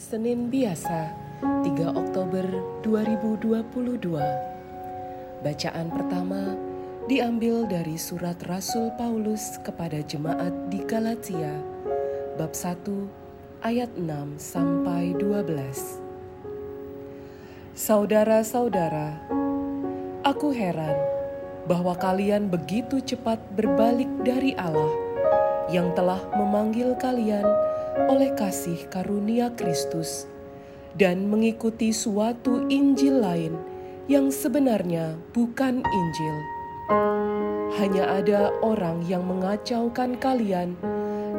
Senin biasa 3 Oktober 2022 Bacaan pertama diambil dari surat Rasul Paulus kepada jemaat di Galatia bab 1 ayat 6 sampai 12 Saudara-saudara aku heran bahwa kalian begitu cepat berbalik dari Allah yang telah memanggil kalian oleh kasih karunia Kristus dan mengikuti suatu Injil lain yang sebenarnya bukan Injil. Hanya ada orang yang mengacaukan kalian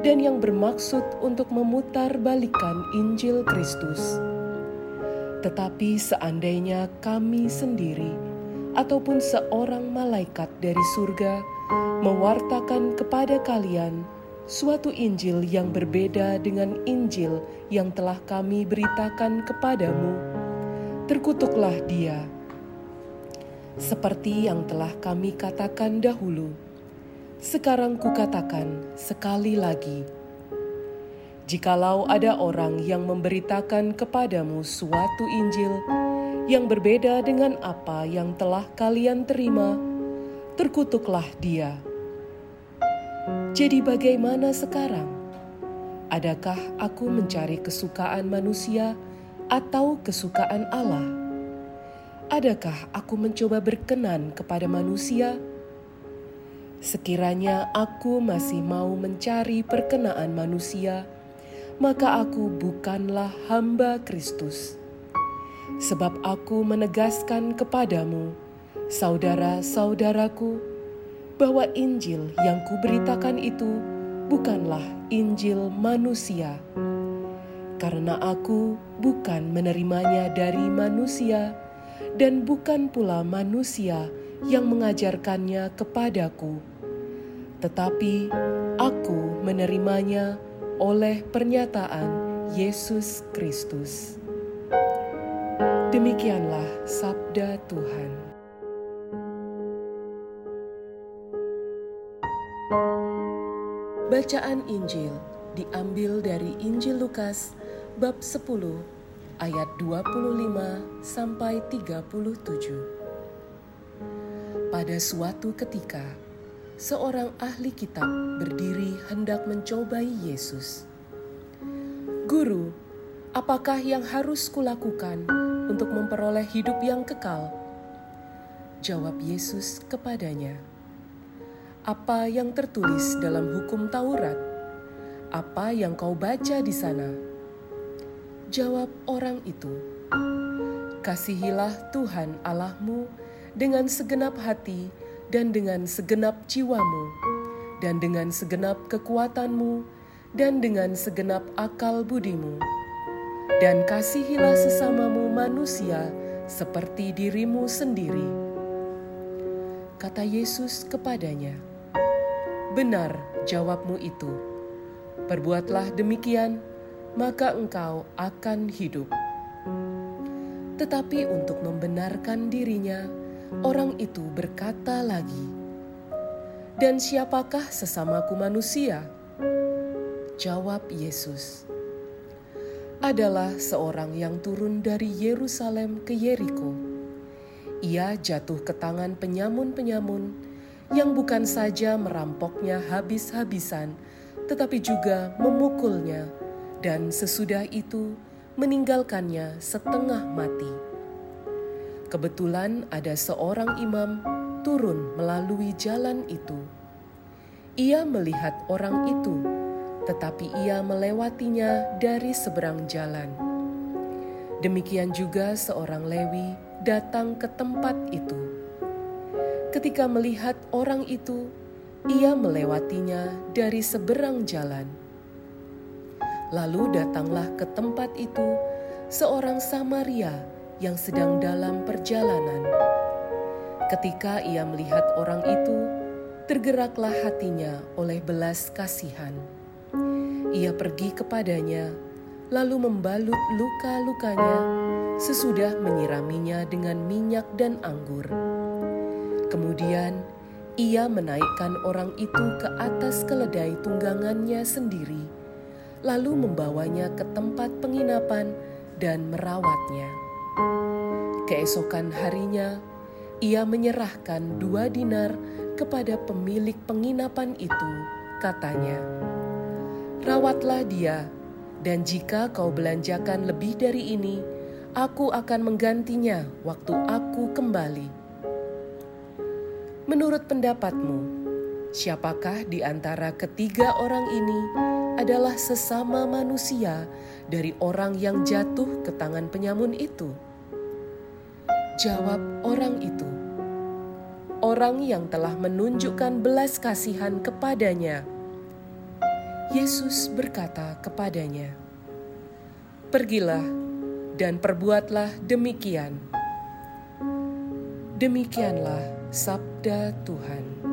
dan yang bermaksud untuk memutar balikan Injil Kristus. Tetapi seandainya kami sendiri ataupun seorang malaikat dari surga mewartakan kepada kalian suatu Injil yang berbeda dengan Injil yang telah kami beritakan kepadamu, terkutuklah dia. Seperti yang telah kami katakan dahulu, sekarang kukatakan sekali lagi. Jikalau ada orang yang memberitakan kepadamu suatu Injil yang berbeda dengan apa yang telah kalian terima, terkutuklah dia jadi, bagaimana sekarang? Adakah aku mencari kesukaan manusia atau kesukaan Allah? Adakah aku mencoba berkenan kepada manusia? Sekiranya aku masih mau mencari perkenaan manusia, maka aku bukanlah hamba Kristus. Sebab aku menegaskan kepadamu, saudara-saudaraku, bahwa Injil yang kuberitakan itu bukanlah Injil manusia, karena aku bukan menerimanya dari manusia, dan bukan pula manusia yang mengajarkannya kepadaku, tetapi aku menerimanya oleh pernyataan Yesus Kristus. Demikianlah sabda Tuhan. Bacaan Injil diambil dari Injil Lukas bab 10 ayat 25 sampai 37. Pada suatu ketika, seorang ahli kitab berdiri hendak mencobai Yesus. Guru, apakah yang harus kulakukan untuk memperoleh hidup yang kekal? Jawab Yesus kepadanya apa yang tertulis dalam hukum Taurat? Apa yang kau baca di sana? Jawab orang itu, Kasihilah Tuhan Allahmu dengan segenap hati dan dengan segenap jiwamu, dan dengan segenap kekuatanmu, dan dengan segenap akal budimu. Dan kasihilah sesamamu manusia seperti dirimu sendiri. Kata Yesus kepadanya, Benar jawabmu itu. Perbuatlah demikian, maka engkau akan hidup. Tetapi untuk membenarkan dirinya, orang itu berkata lagi, "Dan siapakah sesamaku manusia?" Jawab Yesus, "Adalah seorang yang turun dari Yerusalem ke Yeriko. Ia jatuh ke tangan penyamun-penyamun." Yang bukan saja merampoknya habis-habisan, tetapi juga memukulnya, dan sesudah itu meninggalkannya setengah mati. Kebetulan ada seorang imam turun melalui jalan itu. Ia melihat orang itu, tetapi ia melewatinya dari seberang jalan. Demikian juga seorang Lewi datang ke tempat itu Ketika melihat orang itu, ia melewatinya dari seberang jalan. Lalu datanglah ke tempat itu seorang Samaria yang sedang dalam perjalanan. Ketika ia melihat orang itu, tergeraklah hatinya oleh belas kasihan. Ia pergi kepadanya, lalu membalut luka-lukanya sesudah menyiraminya dengan minyak dan anggur Kemudian ia menaikkan orang itu ke atas keledai tunggangannya sendiri, lalu membawanya ke tempat penginapan dan merawatnya. Keesokan harinya, ia menyerahkan dua dinar kepada pemilik penginapan itu, katanya, "Rawatlah dia, dan jika kau belanjakan lebih dari ini, aku akan menggantinya waktu aku kembali." Menurut pendapatmu, siapakah di antara ketiga orang ini adalah sesama manusia dari orang yang jatuh ke tangan penyamun itu? Jawab orang itu, orang yang telah menunjukkan belas kasihan kepadanya. Yesus berkata kepadanya, "Pergilah dan perbuatlah demikian." Demikianlah Sabda Tuhan.